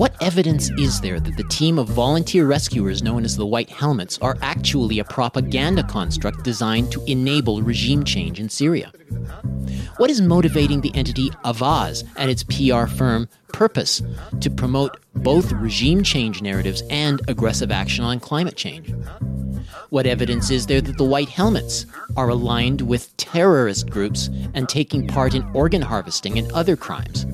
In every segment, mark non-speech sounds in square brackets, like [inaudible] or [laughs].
What evidence is there that the team of volunteer rescuers known as the White Helmets are actually a propaganda construct designed to enable regime change in Syria? What is motivating the entity Avaaz and its PR firm Purpose to promote both regime change narratives and aggressive action on climate change? What evidence is there that the White Helmets are aligned with terrorist groups and taking part in organ harvesting and other crimes?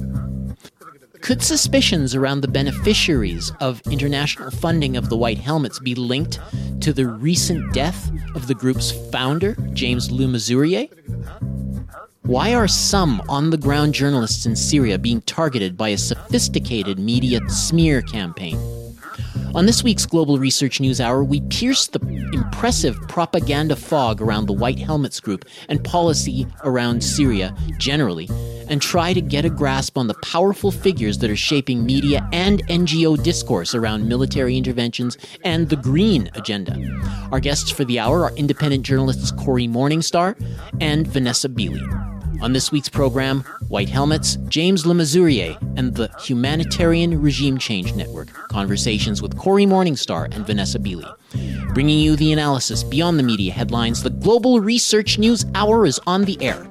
Could suspicions around the beneficiaries of international funding of the White Helmets be linked to the recent death of the group's founder, James Mesurier? Why are some on the ground journalists in Syria being targeted by a sophisticated media smear campaign? On this week's Global Research News Hour, we pierce the impressive propaganda fog around the White Helmets Group and policy around Syria generally, and try to get a grasp on the powerful figures that are shaping media and NGO discourse around military interventions and the green agenda. Our guests for the hour are independent journalists Corey Morningstar and Vanessa Beeley. On this week's program, White Helmets, James Le Mesurier, and the Humanitarian Regime Change Network. Conversations with Corey Morningstar and Vanessa Beeley. Bringing you the analysis beyond the media headlines, the Global Research News Hour is on the air.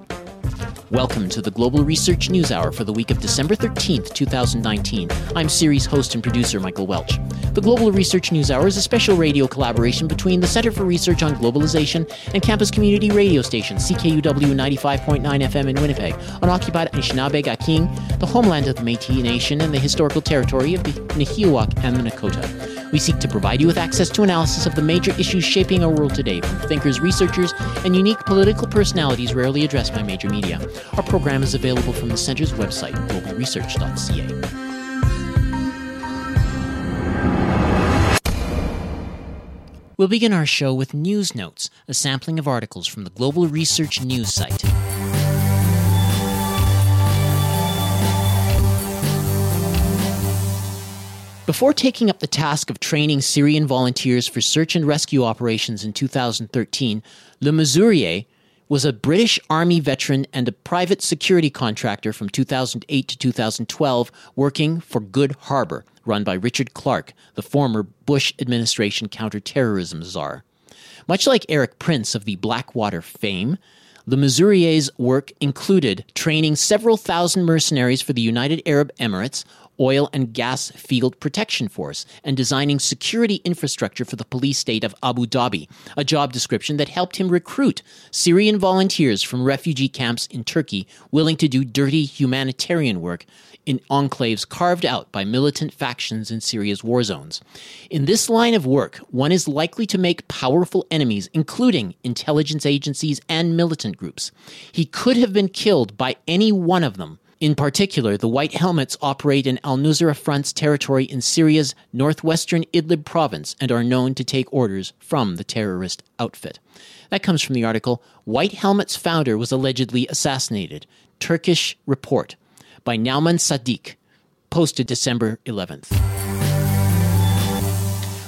Welcome to the Global Research News Hour for the week of December 13th, 2019. I'm series host and producer Michael Welch. The Global Research News Hour is a special radio collaboration between the Center for Research on Globalization and campus community radio station CKUW 95.9 FM in Winnipeg on occupied Anishinaabe-Gaking, the homeland of the Métis Nation and the historical territory of the Nahiawak and the Nakota. We seek to provide you with access to analysis of the major issues shaping our world today from thinkers, researchers, and unique political personalities rarely addressed by major media. Our program is available from the Center's website, globalresearch.ca. We'll begin our show with News Notes, a sampling of articles from the Global Research News site. Before taking up the task of training Syrian volunteers for search and rescue operations in 2013, Le Mesurier was a British Army veteran and a private security contractor from 2008 to 2012, working for Good Harbor, run by Richard Clarke, the former Bush administration counterterrorism czar. Much like Erik Prince of the Blackwater fame, Le Mesurier's work included training several thousand mercenaries for the United Arab Emirates, Oil and Gas Field Protection Force, and designing security infrastructure for the police state of Abu Dhabi, a job description that helped him recruit Syrian volunteers from refugee camps in Turkey willing to do dirty humanitarian work in enclaves carved out by militant factions in Syria's war zones. In this line of work, one is likely to make powerful enemies, including intelligence agencies and militant groups. He could have been killed by any one of them. In particular, the White Helmets operate in al Nusra Front's territory in Syria's northwestern Idlib province and are known to take orders from the terrorist outfit. That comes from the article White Helmet's founder was allegedly assassinated. Turkish report by Nauman Sadiq, posted December 11th.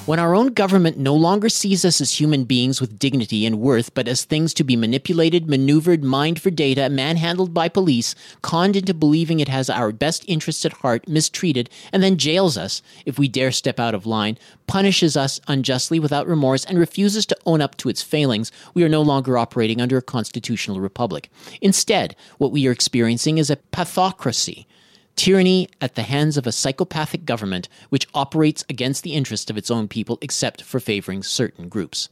When our own government no longer sees us as human beings with dignity and worth, but as things to be manipulated, maneuvered, mined for data, manhandled by police, conned into believing it has our best interests at heart, mistreated, and then jails us if we dare step out of line, punishes us unjustly without remorse, and refuses to own up to its failings, we are no longer operating under a constitutional republic. Instead, what we are experiencing is a pathocracy tyranny at the hands of a psychopathic government which operates against the interests of its own people except for favoring certain groups.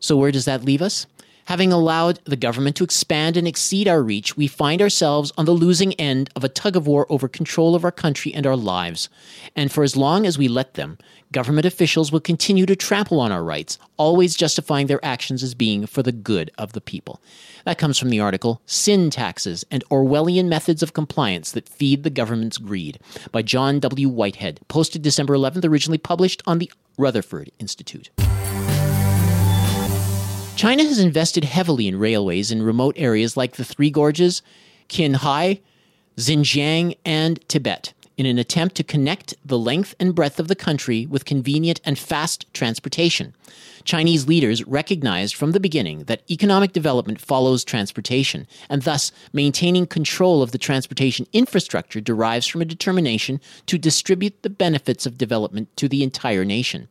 So, where does that leave us? Having allowed the government to expand and exceed our reach, we find ourselves on the losing end of a tug of war over control of our country and our lives. And for as long as we let them, government officials will continue to trample on our rights, always justifying their actions as being for the good of the people. That comes from the article Sin Taxes and Orwellian Methods of Compliance That Feed the Government's Greed by John W. Whitehead, posted December 11th, originally published on the Rutherford Institute. China has invested heavily in railways in remote areas like the Three Gorges, Qinghai, Xinjiang, and Tibet. in an attempt to connect the length and breadth of the country with convenient and fast transportation. Chinese leaders recognized from the beginning that economic development follows transportation, and thus maintaining control of the transportation infrastructure derives from a determination to distribute the benefits of development to the entire nation.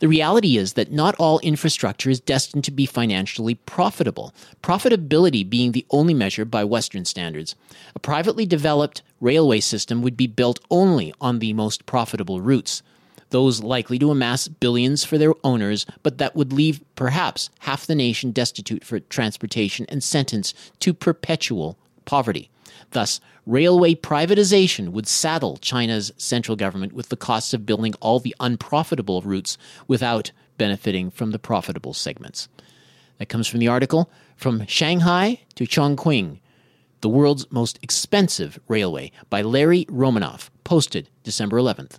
The reality is that not all infrastructure is destined to be financially profitable, profitability being the only measure by Western standards. A privately developed railway system would be built only on the most profitable routes, those likely to amass billions for their owners, but that would leave perhaps half the nation destitute for transportation and sentenced to perpetual poverty. Thus, railway privatization would saddle China's central government with the costs of building all the unprofitable routes without benefiting from the profitable segments. That comes from the article From Shanghai to Chongqing, the world's most expensive railway by Larry Romanoff, posted December 11th.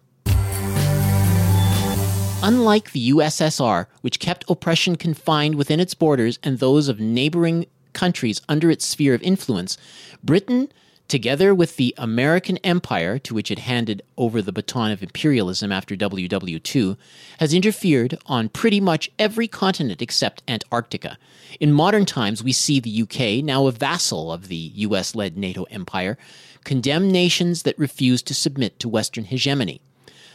Unlike the USSR, which kept oppression confined within its borders and those of neighboring countries under its sphere of influence, Britain together with the American empire, to which it handed over the baton of imperialism after WW2, has interfered on pretty much every continent except Antarctica. In modern times, we see the UK, now a vassal of the US led NATO empire, condemn nations that refuse to submit to Western hegemony.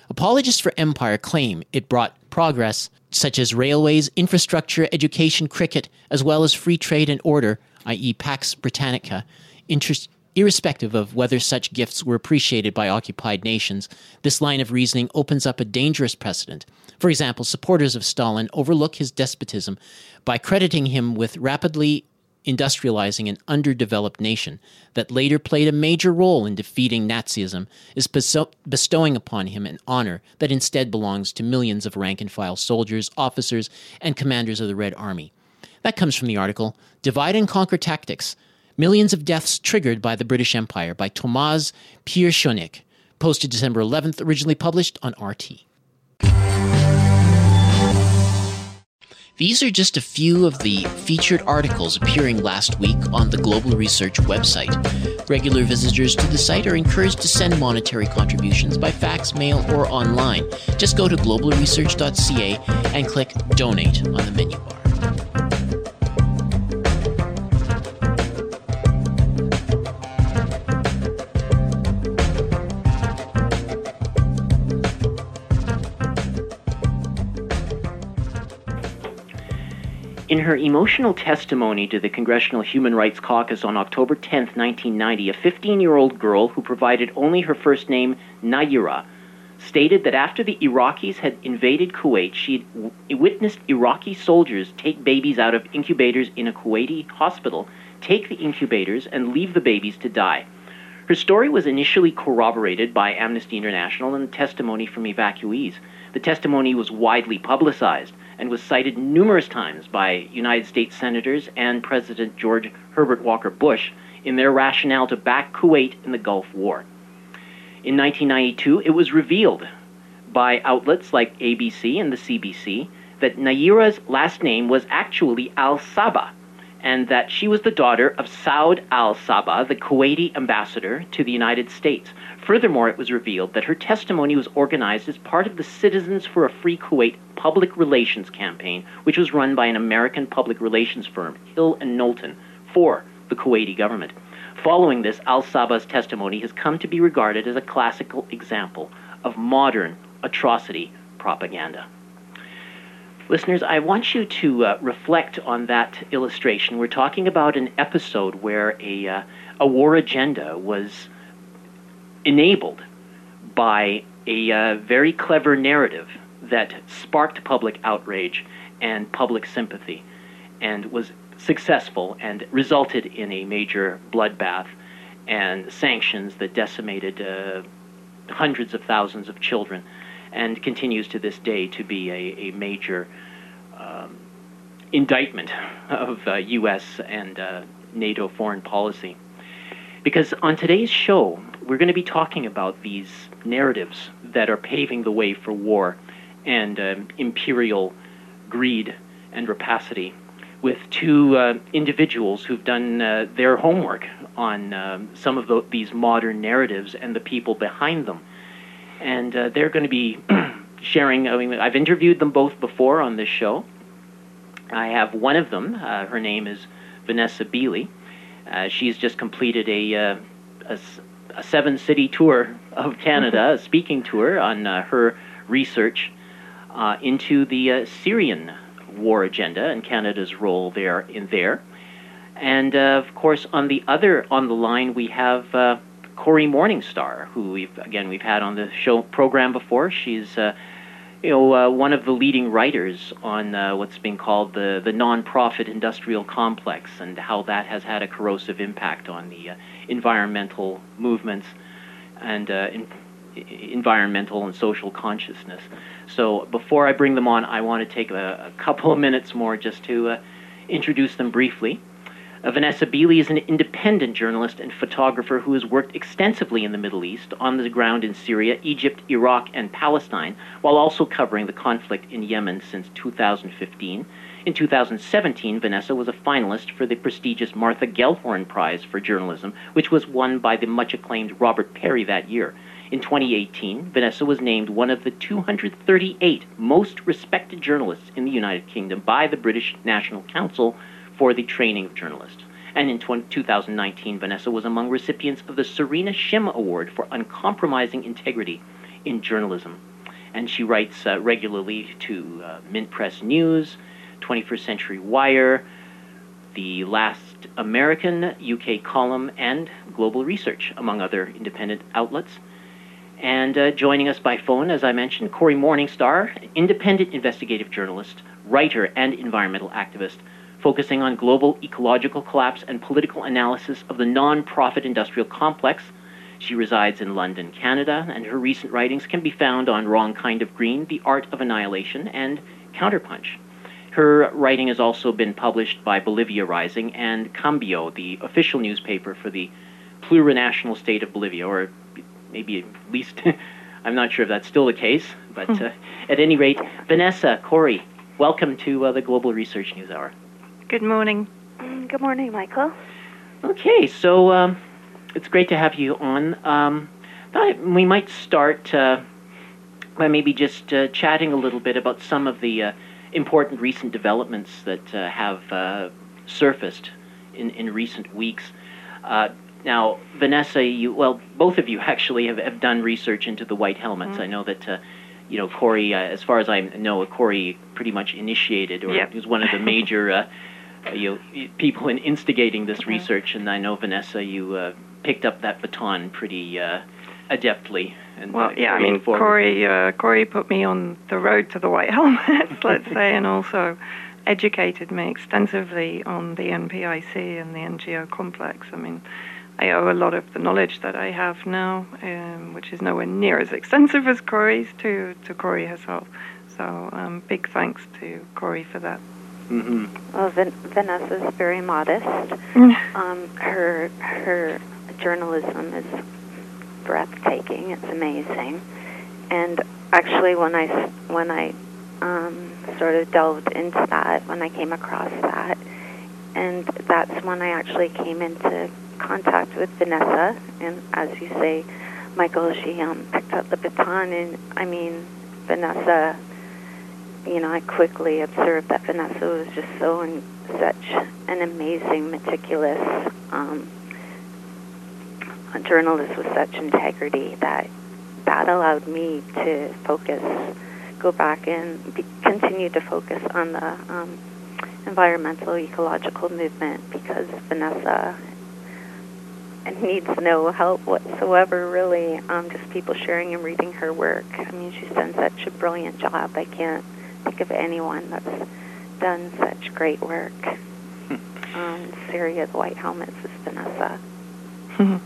Apologists for empire claim it brought progress such as railways, infrastructure, education, cricket, as well as free trade and order, i.e., Pax Britannica, interest, Irrespective of whether such gifts were appreciated by occupied nations, this line of reasoning opens up a dangerous precedent. For example, supporters of Stalin overlook his despotism by crediting him with rapidly industrializing an underdeveloped nation that later played a major role in defeating Nazism is bestowing upon him an honor that instead belongs to millions of rank and file soldiers, officers, and commanders of the Red Army. That comes from the article Divide and Conquer Tactics Millions of Deaths Triggered by the British Empire by Tomasz Pierscionek, posted December 11th, originally published on RT. These are just a few of the featured articles appearing last week on the Global Research website. Regular visitors to the site are encouraged to send monetary contributions by fax, mail, or online. Just go to globalresearch.ca and click Donate on the menu bar. In her emotional testimony to the Congressional Human Rights Caucus on October 10, 1990, a 15 year old girl who provided only her first name, Nayira, stated that after the Iraqis had invaded Kuwait, she witnessed Iraqi soldiers take babies out of incubators in a Kuwaiti hospital, take the incubators, and leave the babies to die. Her story was initially corroborated by Amnesty International and testimony from evacuees. The testimony was widely publicized and was cited numerous times by United States senators and President George Herbert Walker Bush in their rationale to back Kuwait in the Gulf War. In 1992, it was revealed by outlets like ABC and the CBC that Nayira's last name was actually Al Sabah, and that she was the daughter of Saud Al Sabah, the Kuwaiti ambassador to the United States. Furthermore, it was revealed that her testimony was organized as part of the Citizens for a Free Kuwait public relations campaign, which was run by an American public relations firm, Hill and Knowlton, for the Kuwaiti government. Following this, Al Sabah's testimony has come to be regarded as a classical example of modern atrocity propaganda. Listeners, I want you to uh, reflect on that illustration. We're talking about an episode where a, uh, a war agenda was enabled by a uh, very clever narrative that sparked public outrage and public sympathy and was successful and resulted in a major bloodbath and sanctions that decimated uh, hundreds of thousands of children and continues to this day to be a, a major um, indictment of uh, U.S. and uh, NATO foreign policy. Because on today's show, we're going to be talking about these narratives that are paving the way for war and um, imperial greed and rapacity. with two uh, individuals who've done uh, their homework on um, some of the, these modern narratives and the people behind them. And uh, they're going to be [clears throat] sharing. I mean, I've interviewed them both before on this show. I have one of them. Uh, her name is Vanessa Beeley. Uh, she's just completed a, uh, a, a, seven city tour of Canada, a speaking tour on her research into the Syrian war agenda and Canada's role there in there. And uh, of course, on the other on the line, we have uh, Corey Morningstar, who we've again we've had on the show program before. She's uh, you know uh, one of the leading writers on uh, what's been called the the nonprofit industrial complex and how that has had a corrosive impact on the uh, environmental movements and in, environmental and social consciousness. So before I bring them on, I want to take a, a couple of minutes more just to introduce them briefly. Uh, Vanessa Beeley is an independent journalist and photographer who has worked extensively in the Middle East, on the ground in Syria, Egypt, Iraq, and Palestine, while also covering the conflict in Yemen since 2015. In 2017, Vanessa was a finalist for the prestigious Martha Gellhorn Prize for Journalism, which was won by the much acclaimed Robert Parry that year. In 2018, Vanessa was named one of the 238 most respected journalists in the United Kingdom by the British National Council for the training of journalists. And in 2019, Vanessa was among recipients of the Serena Shim Award for uncompromising integrity in journalism. And she writes uh, regularly to uh, Mint Press News, 21st Century Wire, The Last American, UK Column, and Global Research, among other independent outlets. And uh, joining us by phone, as I mentioned, Corey Morningstar, independent investigative journalist, writer, and environmental activist focusing on global ecological collapse and political analysis of the non-profit industrial complex. She resides in London, Canada, and her recent writings can be found on Wrong Kind of Green, The Art of Annihilation, and Counterpunch. Her writing has also been published by Bolivia Rising and Cambio, the official newspaper for the plurinational state of Bolivia, or maybe at least, [laughs] I'm not sure if that's still the case, but hmm. uh, at any rate, Vanessa, Corey, welcome to uh, the Global Research News Hour. Good morning. Good morning, Michael. Okay, so um, it's great to have you on. Um, we might start uh, by maybe just uh, chatting a little bit about some of the uh, important recent developments that uh, have uh, surfaced in, in recent weeks. Uh, now, Vanessa, you well, both of you [laughs] actually have, have done research into the white helmets. Mm-hmm. I know that you know, Corey, uh, as far as I know, Corey pretty much initiated or yep. was one of the major uh, uh, you people in instigating this mm-hmm. research, and I know Vanessa, you uh, picked up that baton pretty uh, adeptly. And, well, yeah, I mean, Corey, uh, Corey put me on the road to the white [laughs] helmets, let's say, and also educated me extensively on the NPIC and the NGO complex. I mean, I owe a lot of the knowledge that I have now, um, which is nowhere near as extensive as Corey's, to, to Corey herself. So, um, big thanks to Corey for that. Mm-hmm. Well, Van- Vanessa's very modest. Mm. Um, her her journalism is breathtaking. It's amazing. And actually, when I when I um, sort of delved into that, when I came across that, and that's when I actually came into contact with Vanessa. And as you say, Michael, she um, picked up the baton, and I mean, Vanessa you know, I quickly observed that Vanessa was just so in such an amazing, meticulous um, journalist with such integrity that that allowed me to focus, go back and be, continue to focus on the um, environmental ecological movement because Vanessa needs no help whatsoever, really. Um, just people sharing and reading her work. I mean, she's done such a brilliant job. I can't think of anyone that's done such great work. [laughs] um, Syria, the White Helmets is Vanessa. [laughs]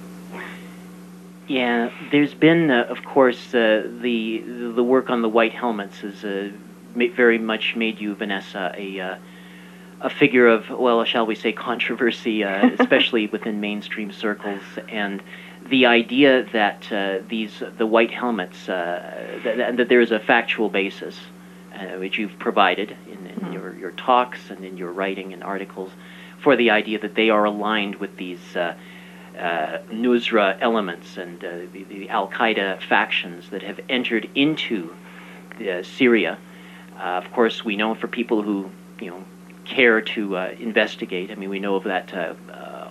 yeah, there's been, uh, of course, uh, the the work on the White Helmets has uh, very much made you, Vanessa, a uh, a figure of, well, shall we say, controversy, uh, [laughs] especially within mainstream circles, and the idea that uh, these the White Helmets that, that there is a factual basis uh, which you've provided in, in mm-hmm. your, your talks and in your writing and articles, for the idea that they are aligned with these uh, uh, Nusra elements and uh, the, the Al Qaeda factions that have entered into uh, Syria. Uh, of course, we know for people who you know care to uh, investigate. I mean, we know of that uh,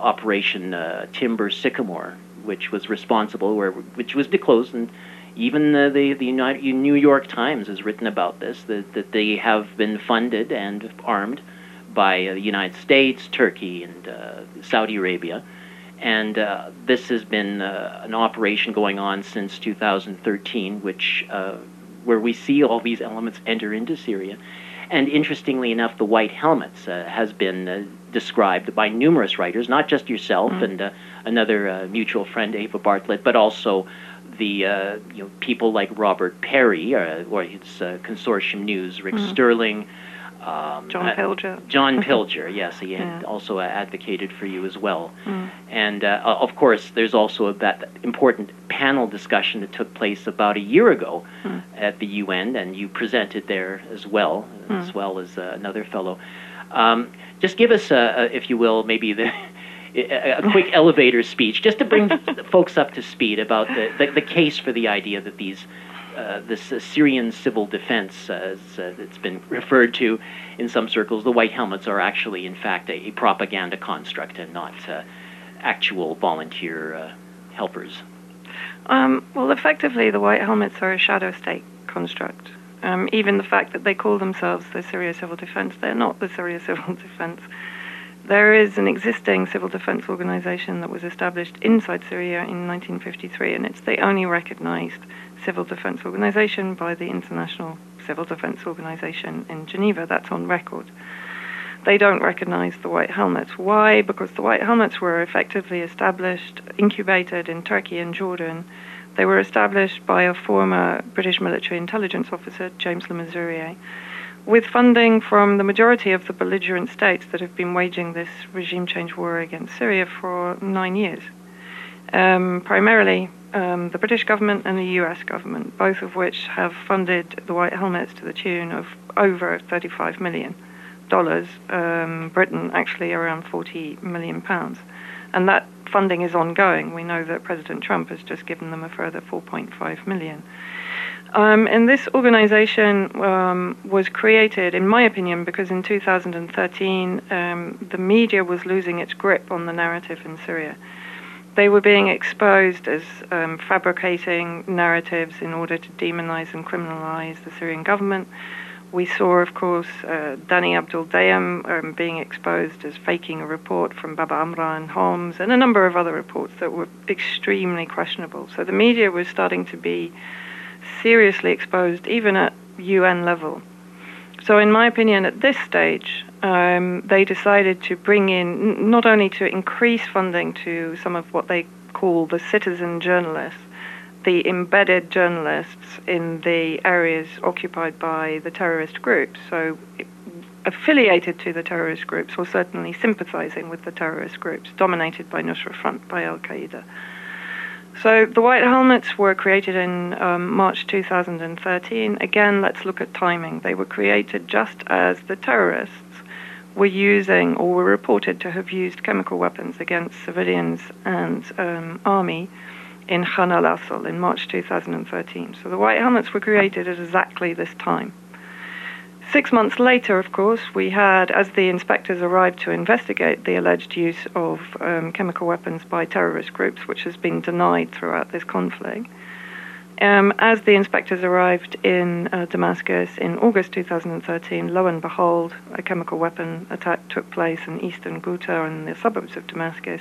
Operation Timber Sycamore, which was responsible, where which was disclosed, and even the the, the United, New York Times has written about this that, that they have been funded and armed by the United States, Turkey, and Saudi Arabia and uh, this has been uh, an operation going on since 2013, which uh, where we see all these elements enter into Syria. And interestingly enough, the White Helmets uh, has been uh, described by numerous writers, not just yourself mm. and uh, another mutual friend, Eva Bartlett, but also the you know people like Robert Parry or his consortium news, Rick mm. Sterling. Um, John uh, Pilger. John Pilger, yes, he yeah. also uh, advocated for you as well. Mm. And uh, of course, there's also that important panel discussion that took place about a year ago mm. at the UN, and you presented there as well, mm. as well as uh, another fellow. Um, just give us, if you will, maybe the. A quick elevator speech just to bring [laughs] folks up to speed about the, the, the case for the idea that these uh, this uh, Syrian civil defense, uh, as uh, it's been referred to in some circles, the white helmets are actually, in fact, a, a propaganda construct and not uh, actual volunteer uh, helpers. Um, well, effectively, the white helmets are a shadow state construct. Um, even the fact that they call themselves the Syria Civil Defense, they're not the Syria Civil [laughs] Defense. There is an existing civil defense organization that was established inside Syria in 1953, and it's the only recognized civil defense organization by the International Civil Defense Organization in Geneva. That's on record. They don't recognize the white helmets. Why? Because the white helmets were effectively established, incubated in Turkey and Jordan. They were established by a former British military intelligence officer, James Le Mesurier, with funding from the majority of the belligerent states that have been waging this regime change war against Syria for nine years. Um, primarily um, the British government and the US government, both of which have funded the White Helmets to the tune of over 35 million dollars. Um, Britain actually around 40 million pounds, and that funding is ongoing. We know that President Trump has just given them a further 4.5 million. Um, and this organization um, was created, in my opinion, because in 2013 um, the media was losing its grip on the narrative in Syria they were being exposed as um, fabricating narratives in order to demonize and criminalize the Syrian government. We saw, of course, uh, Danny Abdul Dayem um, being exposed as faking a report from Baba Amra and Homs, and a number of other reports that were extremely questionable. So the media was starting to be seriously exposed, even at UN level. So, in my opinion, at this stage, um, they decided to bring in not only to increase funding to some of what they call the citizen journalists, the embedded journalists in the areas occupied by the terrorist groups, so affiliated to the terrorist groups or certainly sympathizing with the terrorist groups dominated by Nusra Front, by Al Qaeda. So the white helmets were created in um, March 2013. Again, let's look at timing. They were created just as the terrorists were using or were reported to have used chemical weapons against civilians and um, army in Khan al Assal in March 2013. So the white helmets were created at exactly this time. Six months later, of course, we had, as the inspectors arrived to investigate the alleged use of um, chemical weapons by terrorist groups, which has been denied throughout this conflict, um, as the inspectors arrived in uh, Damascus in August 2013, lo and behold, a chemical weapon attack took place in eastern Ghouta and the suburbs of Damascus,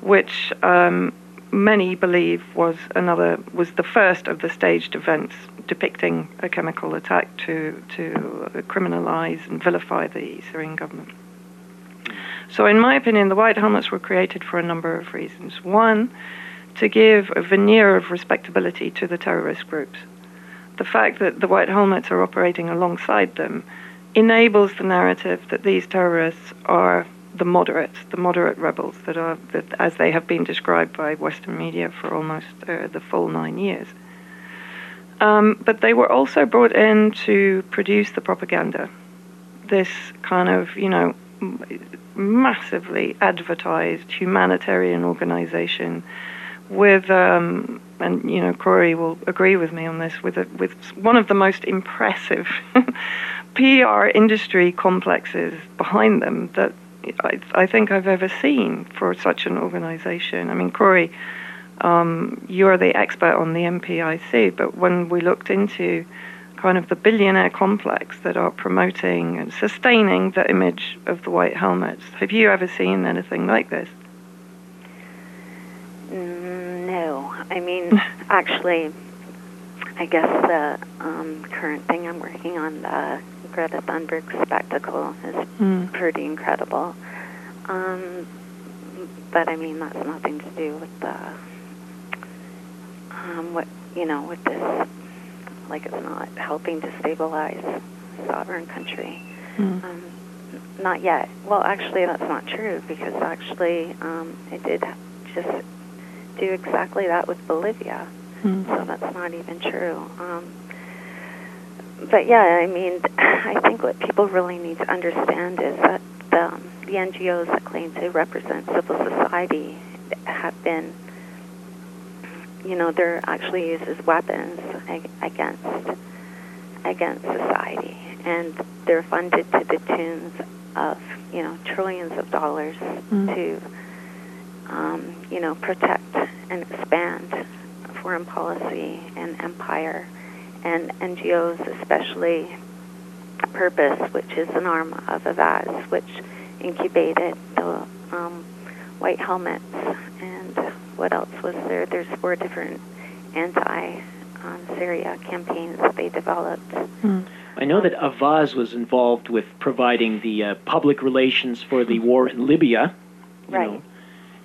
which um, many believe was another was the first of the staged events depicting a chemical attack to to criminalize and vilify the Syrian government. So, in my opinion, the white helmets were created for a number of reasons. One to give a veneer of respectability to the terrorist groups. The fact that the white helmets are operating alongside them enables the narrative that these terrorists are the moderates, the moderate rebels that are, that, as they have been described by Western media for almost uh, the full nine years. Um, but they were also brought in to produce the propaganda. This kind of, you know, massively advertised humanitarian organization with, um, and you know, Corey will agree with me on this, with a, with one of the most impressive [laughs] PR industry complexes behind them that I, I, think I've ever seen for such an organization. I mean, Corey, um, you're the expert on the NPIC, but when we looked into kind of the billionaire complex that are promoting and sustaining the image of the white helmets. Have you ever seen anything like this? Mm, no. I mean, [laughs] actually, I guess the um, current thing I'm working on, the Greta Thunberg spectacle, is mm. pretty incredible. Um, but I mean, that's nothing to do with the um, what you know with this like it's not helping to stabilize sovereign country. Mm. Um, not yet. Well, actually, that's not true because actually um, it did just do exactly that with Bolivia. Mm. So that's not even true. Um, but yeah, I mean, [laughs] I think what people really need to understand is that the, the NGOs that claim to represent civil society have been you know, they're actually used as weapons against against society, and they're funded to the tunes of you know trillions of dollars mm. to um, you know protect and expand foreign policy and empire, and NGOs especially Purpose, which is an arm of Avaaz, which incubated the um, White Helmets and what else was there? There's four different anti um, Syria campaigns that they developed. Hmm. I know that Avaaz was involved with providing the uh, public relations for the war in Libya. right. Know,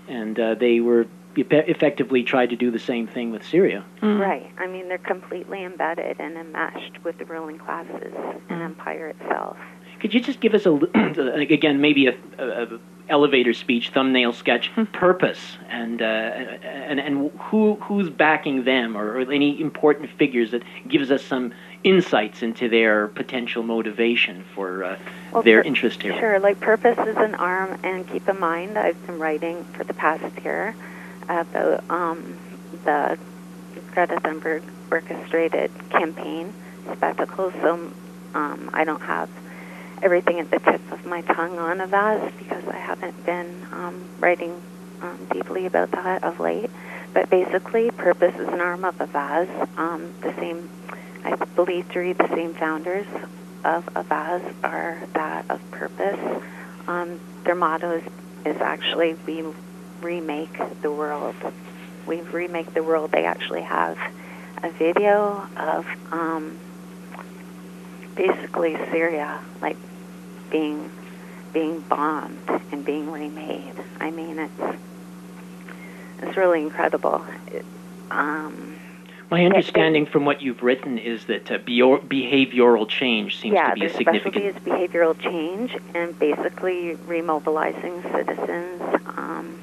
and uh, they were effectively tried to do the same thing with Syria. Mm. Right. I mean, they're completely embedded and enmeshed with the ruling classes mm. and empire itself. Could you just give us a [clears throat] again maybe a, a, a elevator speech, thumbnail sketch, hmm. purpose, and uh, and and who who's backing them, or, or, any important figures that gives us some insights into their potential motivation for uh, well, their per- interest here. Sure, like purpose is an arm, and keep in mind I've been writing for the past year about um, the Greta Thunberg orchestrated campaign spectacle, so um, I don't have everything at the tip of my tongue on Avaaz because I haven't been um, writing um, deeply about that of late. But basically, Purpose is an arm of Avaaz. Um, the same, I believe, three the same founders of Avaaz are that of Purpose. Um, their motto is, is actually we remake the world. We remake the world. They actually have a video of um, basically Syria, like being being bombed and being remade. I mean, it's it's really incredible. It, um, My understanding from what you've written is that uh, behavioral change seems yeah, to be a significant. Yeah, specialty is behavioral change and basically remobilizing citizens um,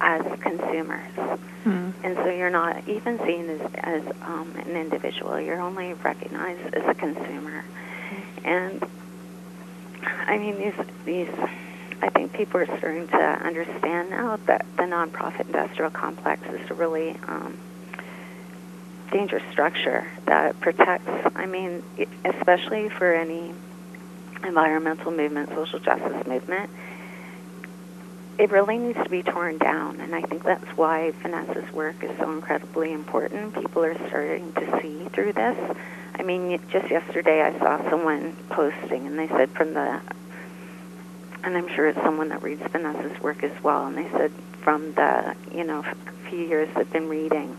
as consumers. Mm. And so you're not even seen as, as um, an individual. You're only recognized as a consumer. Mm. And I mean, these these. I think people are starting to understand now that the nonprofit industrial complex is a really um, dangerous structure that protects. I mean, especially for any environmental movement, social justice movement, it really needs to be torn down. And I think that's why Vanessa's work is so incredibly important. People are starting to see through this I mean, just yesterday I saw someone posting, and they said from the, and I'm sure it's someone that reads Vanessa's work as well, and they said from the, you know, few years they've been reading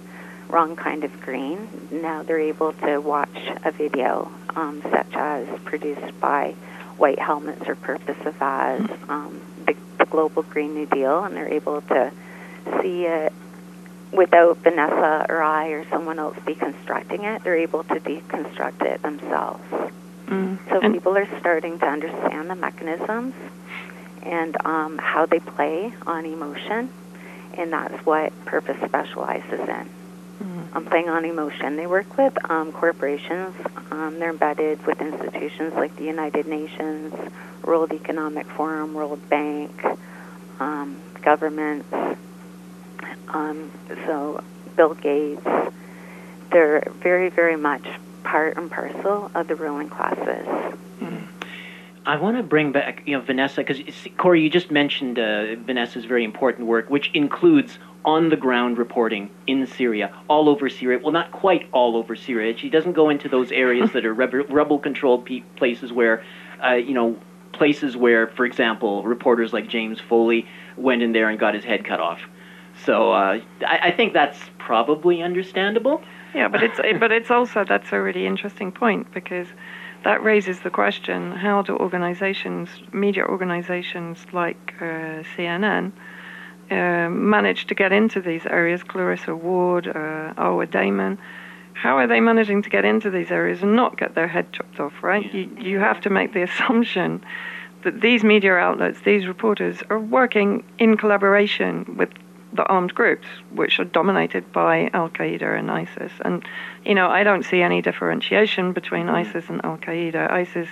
Wrong Kind of Green, now they're able to watch a video um, such as produced by White Helmets or Purpose Avaaz, um, Global Green New Deal, and they're able to see it without Vanessa or I or someone else deconstructing it, they're able to deconstruct it themselves. Mm. So and people are starting to understand the mechanisms and um, how they play on emotion, and that's what Purpose specializes in. Um, playing on emotion. They work with um, corporations. Um, they're embedded with institutions like the United Nations, World Economic Forum, World Bank, um, governments. Um, so Bill Gates. They're very, very much part and parcel of the ruling classes. Mm. I want to bring back, you know, Vanessa, because Corey, you just mentioned uh, Vanessa's very important work, which includes on the ground reporting in Syria, all over Syria. Well, not quite all over Syria. She doesn't go into those areas that are [laughs] rebel controlled places where, uh, you know, places where, for example, reporters like James Foley went in there and got his head cut off. So uh, I, I think that's probably understandable. Yeah, but it's [laughs] but it's also that's a really interesting point because that raises the question: How do organizations, media organizations like uh, CNN, uh, manage to get into these areas? Clarissa Ward, uh, Arwa Damon. How are they managing to get into these areas and not get their head chopped off? Right? You you have to make the assumption that these media outlets, these reporters, are working in collaboration with the armed groups, which are dominated by Al Qaeda and ISIS. And, you know, I don't see any differentiation between mm-hmm. ISIS and Al Qaeda. ISIS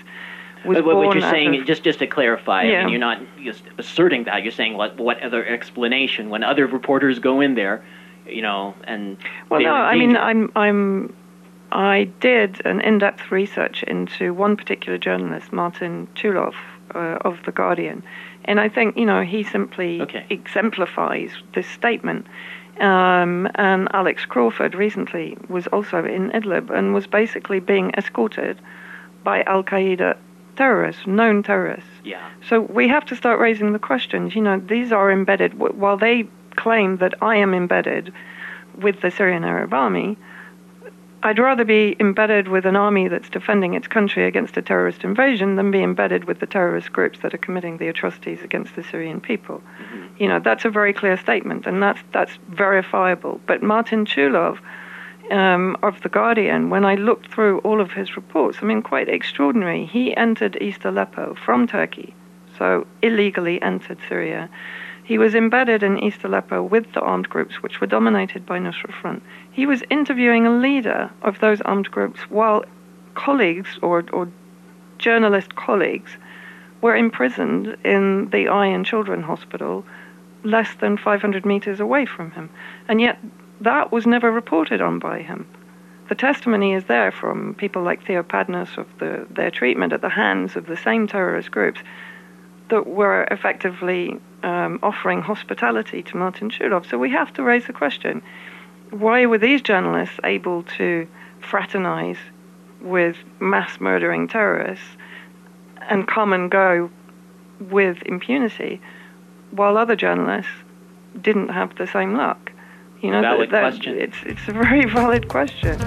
was but, what you're saying, of, just just to clarify, yeah. I mean, you're not just asserting that. You're saying what what other explanation when other reporters go in there, you know, and well, no, I mean, I'm I'm I did an in-depth research into one particular journalist, Martin Chulov uh, of the Guardian, and I think, you know, he simply okay. exemplifies this statement. Um, and Alex Crawford recently was also in Idlib and was basically being escorted by Al Qaeda terrorists, known terrorists. Yeah. So we have to start raising the questions. You know, these are embedded, while they claim that I am embedded with the Syrian Arab Army, I'd rather be embedded with an army that's defending its country against a terrorist invasion than be embedded with the terrorist groups that are committing the atrocities against the Syrian people. Mm-hmm. You know, that's a very clear statement, and that's that's verifiable. But Martin Chulov um, of the Guardian, when I looked through all of his reports, I mean, quite extraordinary. He entered East Aleppo from Turkey, so illegally entered Syria. He was embedded in East Aleppo with the armed groups, which were dominated by Nusra Front. He was interviewing a leader of those armed groups while colleagues or, or journalist colleagues were imprisoned in the Eye and Children Hospital less than 500 meters away from him. And yet, that was never reported on by him. The testimony is there from people like Theo Padnos of the, their treatment at the hands of the same terrorist groups that were effectively um, offering hospitality to Martin Chulov. So we have to raise the question why were these journalists able to fraternize with mass murdering terrorists and come and go with impunity, while other journalists didn't have the same luck? You know, valid that, that, question. It's it's a very [laughs] valid question.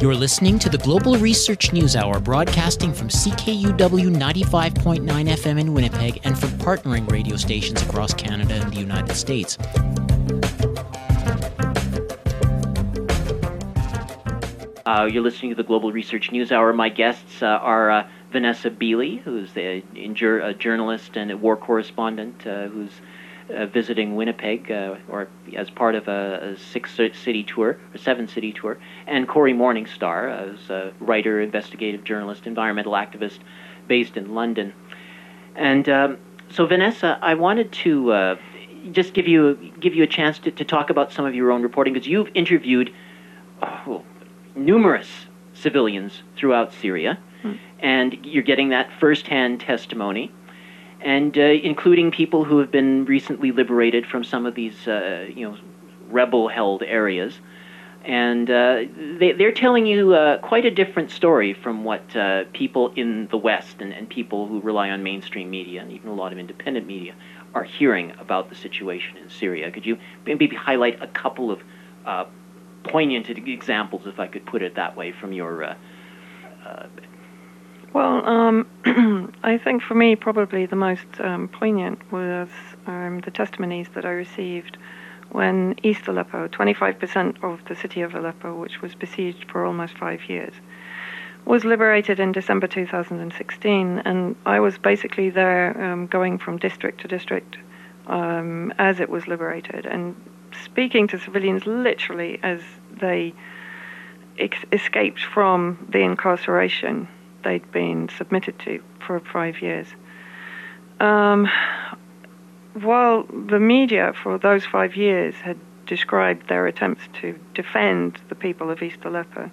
You're listening to the Global Research News Hour, broadcasting from CKUW 95.9 FM in Winnipeg and from partnering radio stations across Canada and the United States. Uh, you're listening to the Global Research News Hour. My guests uh, are uh, Vanessa Beeley, who's a, a, journalist and a war correspondent uh, who's uh, visiting Winnipeg, uh, or as part of a, a six-city tour, a seven-city tour, and Corey Morningstar, who's a writer, investigative journalist, environmental activist, based in London. And um, so, Vanessa, I wanted to uh, just give you give you a chance to, to talk about some of your own reporting because you've interviewed oh, numerous civilians throughout Syria, and you're getting that firsthand testimony and uh, including people who have been recently liberated from some of these, uh, you know, rebel-held areas. And uh, they, are telling you uh, quite a different story from what uh, people in the West and, and people who rely on mainstream media and even a lot of independent media are hearing about the situation in Syria. Could you maybe highlight a couple of uh, poignant examples, if I could put it that way, from your well, um, [clears throat] I think for me, probably the most um, poignant was um, the testimonies that I received when East Aleppo, 25% of the city of Aleppo, which was besieged for almost five years, was liberated in December 2016. And I was basically there um, going from district to district um, as it was liberated and speaking to civilians literally as they ex- escaped from the incarceration they'd been submitted to for five years. Um, while the media for those five years had described their attempts to defend the people of East Aleppo,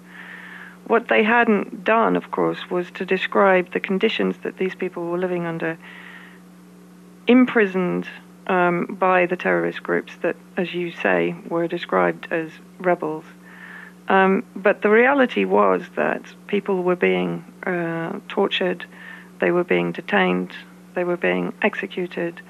what they hadn't done, of course, was to describe the conditions that these people were living under, imprisoned um, by the terrorist groups that, as you say, were described as rebels. Um, but the reality was that people were being uh, tortured, they were being detained, they were being executed.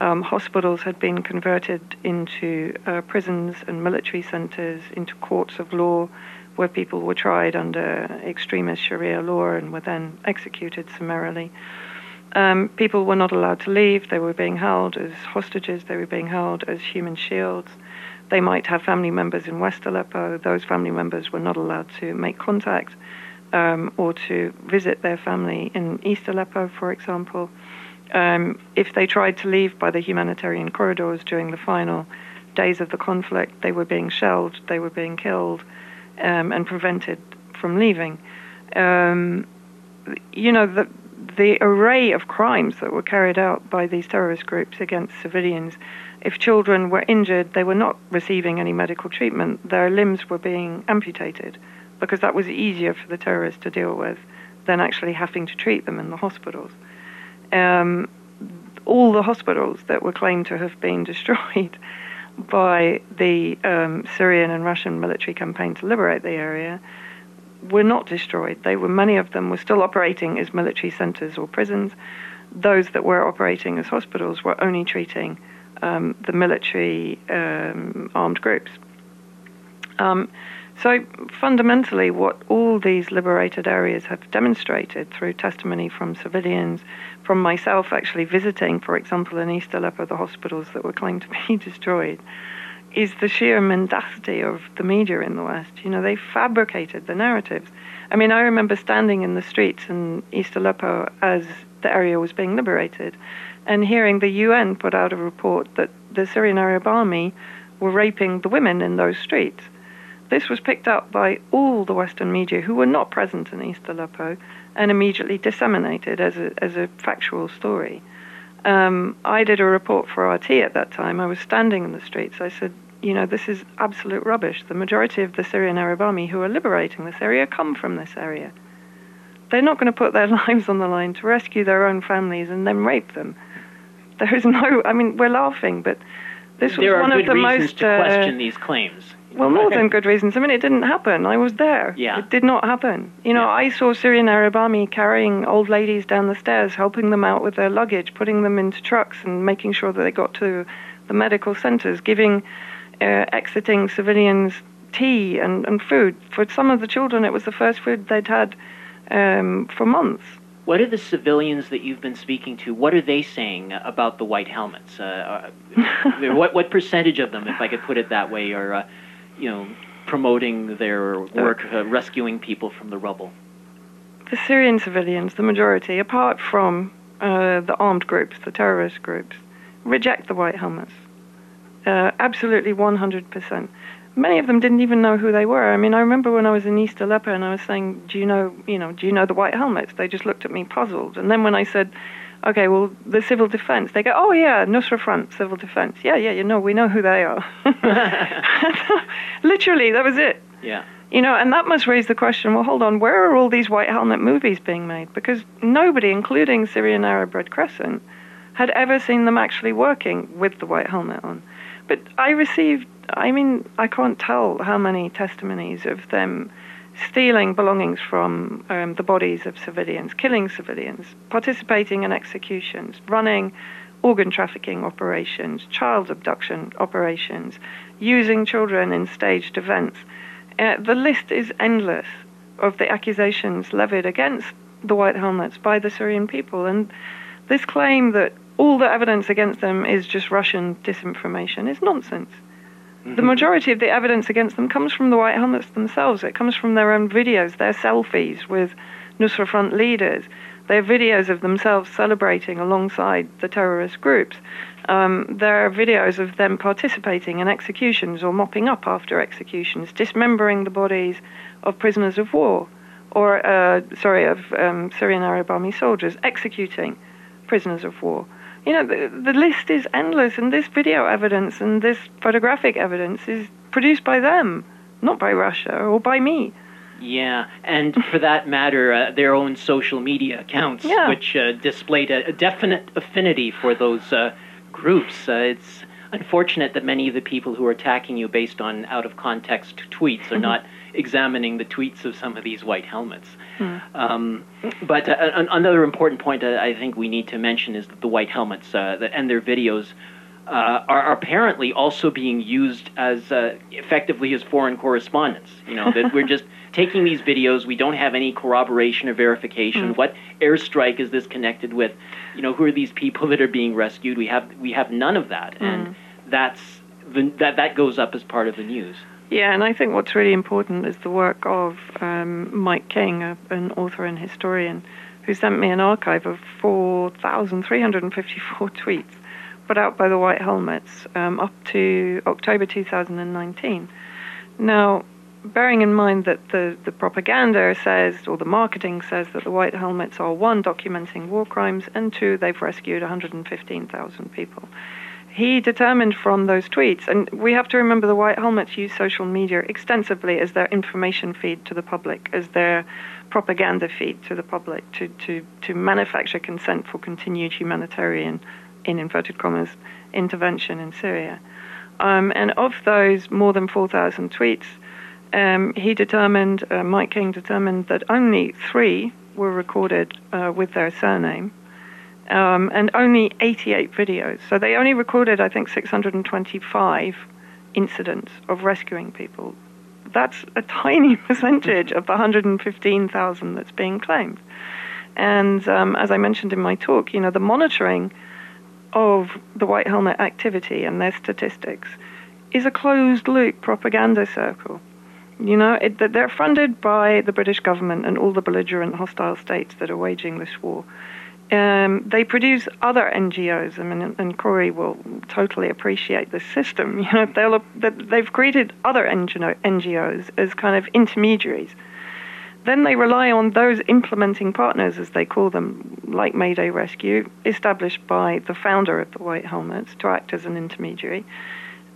Um, hospitals had been converted into uh, prisons and military centers, into courts of law, where people were tried under extremist Sharia law and were then executed summarily. Um, people were not allowed to leave. They were being held as hostages. They were being held as human shields. They might have family members in West Aleppo. Those family members were not allowed to make contact um, or to visit their family in East Aleppo, for example. Um, if they tried to leave by the humanitarian corridors during the final days of the conflict, they were being shelled, they were being killed, um, and prevented from leaving. Um, you know, the, the array of crimes that were carried out by these terrorist groups against civilians. If children were injured, they were not receiving any medical treatment. Their limbs were being amputated because that was easier for the terrorists to deal with than actually having to treat them in the hospitals. Um, all the hospitals that were claimed to have been [laughs] destroyed by the um, Syrian and Russian military campaign to liberate the area were not destroyed. They were many of them were still operating as military centers or prisons. Those that were operating as hospitals were only treating um, the military um, armed groups. Um, so fundamentally, what all these liberated areas have demonstrated through testimony from civilians, from myself actually visiting, for example, in East Aleppo, the hospitals that were claimed to be [laughs] destroyed, is the sheer mendacity of the media in the West. You know, they fabricated the narratives. I mean, I remember standing in the streets in East Aleppo as the area was being liberated and hearing the UN put out a report that the Syrian Arab army were raping the women in those streets. This was picked up by all the Western media who were not present in East Aleppo and immediately disseminated as a, as a factual story. Um, I did a report for RT at that time. I was standing in the streets. I said, you know, this is absolute rubbish. The majority of the Syrian Arab army who are liberating this area come from this area. They're not going to put their [laughs] lives on the line to rescue their own families and then rape them. There is no, I mean, we're laughing, but this was one of the most. to uh, question these claims. Well, more than [laughs] good reasons. I mean, it didn't happen. I was there. Yeah. It did not happen. You know, Yeah. I saw Syrian Arab army carrying old ladies down the stairs, helping them out with their luggage, putting them into trucks, and making sure that they got to the medical centers, giving uh, exiting civilians tea and, and food. For some of the children, it was the first food they'd had um, for months. What are the civilians that you've been speaking to? What are they saying about the white helmets? Uh, uh, [laughs] what what percentage of them, if I could put it that way, are uh, you know promoting their work uh, rescuing people from the rubble? The Syrian civilians, the majority, apart from uh, the armed groups, the terrorist groups, reject the white helmets. Uh, absolutely 100%. Many of them didn't even know who they were. I mean, I remember when I was in East Aleppo and I was saying, "Do you know, you know, do you know the white helmets?" They just looked at me puzzled. And then when I said, "Okay, well, the civil defense," they go, "Oh yeah, Nusra Front, civil defense. Yeah, yeah, you know, we know who they are." [laughs] [laughs] Literally, that was it. Yeah. You know, and that must raise the question well, hold on, where are all these white helmet movies being made? Because nobody, including Syrian Arab Red Crescent, had ever seen them actually working with the white helmet on. But I received, I mean, I can't tell how many testimonies of them stealing belongings from um, the bodies of civilians, killing civilians, participating in executions, running organ trafficking operations, child abduction operations, using children in staged events. Uh, the list is endless of the accusations levied against the White Helmets by the Syrian people. And this claim that all the evidence against them is just Russian disinformation is nonsense. The majority of the evidence against them comes from the White Helmets themselves. It comes from their own videos, their selfies with Nusra Front leaders. their videos of themselves celebrating alongside the terrorist groups. Um, there are videos of them participating in executions or mopping up after executions, dismembering the bodies of prisoners of war, or uh, sorry, of um, Syrian Arab Army soldiers executing prisoners of war. You know, the, the list is endless, and this video evidence and this photographic evidence is produced by them, not by Russia or by me. Yeah, and for that matter, uh, their own social media accounts, Yeah. which uh, displayed a, a definite affinity for those uh, groups. Uh, it's unfortunate that many of the people who are attacking you based on out of context tweets are not examining the tweets of some of these white helmets. Um, but uh, another important point uh, I think we need to mention is that the white helmets uh, that, and their videos uh, are, are apparently also being used as uh, effectively as foreign correspondence. You know that we're just [laughs] taking these videos. We don't have any corroboration or verification. What airstrike is this connected with? You know, who are these people that are being rescued? We have we have none of that, and that's the, that that goes up as part of the news. Yeah, and I think what's really important is the work of um, Mike King, a, an author and historian, who sent me an archive of 4,354 [laughs] tweets put out by the White Helmets um, up to October 2019. Now, bearing in mind that the, the propaganda says, or the marketing says, that the White Helmets are one, documenting war crimes, and two, they've rescued 115,000 people he determined from those tweets, and we have to remember the White Helmets use social media extensively as their information feed to the public, as their propaganda feed to the public, to, to, to manufacture consent for continued humanitarian, in inverted commas, intervention in Syria. Um, and of those more than 4,000 tweets, um, he determined, uh, Mike King determined that only three were recorded uh, with their surname um, and only 88 videos. So they only recorded, I think, 625 incidents of rescuing people. That's a tiny [laughs] percentage of the 115,000 that's being claimed. And um, as I mentioned in my talk, you know, the monitoring of the White Helmet activity and their statistics is a closed loop propaganda circle. You know, it, they're funded by the British government and all the belligerent hostile states that are waging this war. Um, they produce other NGOs. I mean, and Cory will totally appreciate this system. [laughs] You know, they'll, they've created other NGOs as kind of intermediaries. Then they rely on those implementing partners, as they call them, like Mayday Rescue, established by the founder of the White Helmets to act as an intermediary.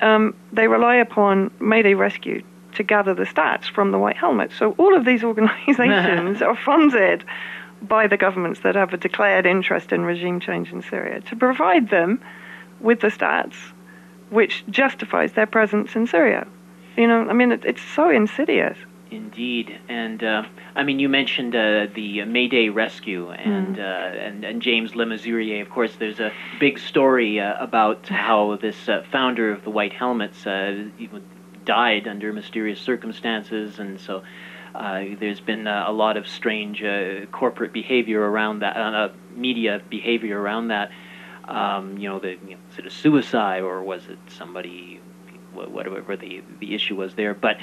Um, they rely upon Mayday Rescue to gather the stats from the White Helmets. So all of these [laughs] organizations [laughs] are funded by the governments that have a declared interest in regime change in Syria to provide them with the stats which justifies their presence in Syria. You know, I mean, it, it's so insidious. Indeed, and uh, I mean, you mentioned uh, the Mayday rescue and, uh, and and James Le Mesurier. Of course, there's a big story uh, about how this uh, founder of the White Helmets uh, died under mysterious circumstances, and so there's been uh, a lot of strange uh, corporate behavior around that, uh, media behavior around that. Um, you know, the you know, it a suicide or was it somebody, whatever the the issue was there, but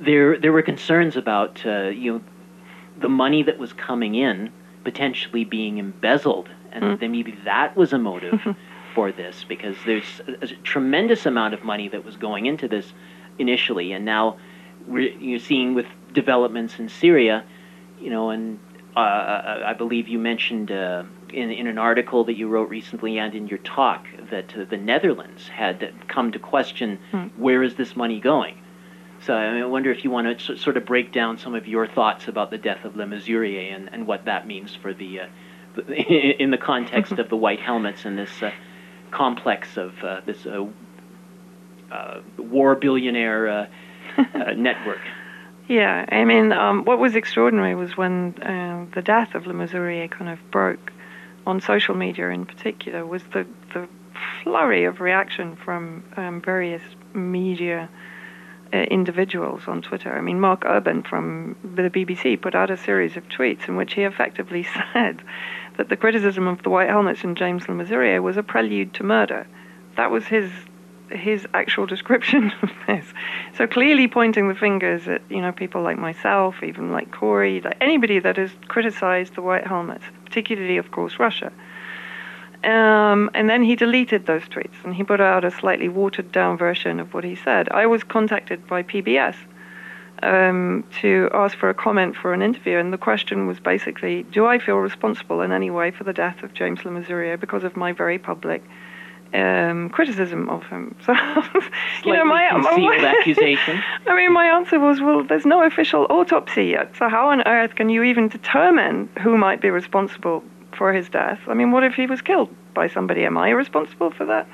there there were concerns about uh, you know the money that was coming in potentially being embezzled, and Mm. then maybe that was a motive [laughs] for this because there's a, a tremendous amount of money that was going into this initially, and now we're you're seeing with developments in Syria, you know, and uh, I believe you mentioned uh, in in an article that you wrote recently and in your talk that uh, the Netherlands had come to question Hmm. where is this money going. So I, mean, I wonder if you want to sort of break down some of your thoughts about the death of Le Mesurier and, and what that means for the, uh, [laughs] in the context of the White Helmets and this uh, complex of uh, this uh, uh, war billionaire uh, [laughs] uh, network. Yeah, I mean, um, what was extraordinary was when uh, the death of Le Mesurier kind of broke on social media in particular was the, the flurry of reaction from um, various media uh, individuals on Twitter. I mean, Mark Urban from the BBC put out a series of tweets in which he effectively [laughs] said that the criticism of the White Helmets and James Le Mesurier was a prelude to murder. That was his his actual description [laughs] of this. So clearly pointing the fingers at you know people like myself, even like Cory, like anybody that has criticized the White Helmets, particularly of course Russia. Um, and then he deleted those tweets and he put out a slightly watered down version of what he said. I was contacted by PBS um, to ask for a comment for an interview, and the question was basically Do I feel responsible in any way for the death of James Le because of my very public um, criticism of him. [laughs] So, you know, my, my accusation. [laughs] I mean, my answer was, well, there's no official autopsy yet. So how on earth can you even determine who might be responsible for his death? I mean, what if he was killed by somebody? Am I responsible for that?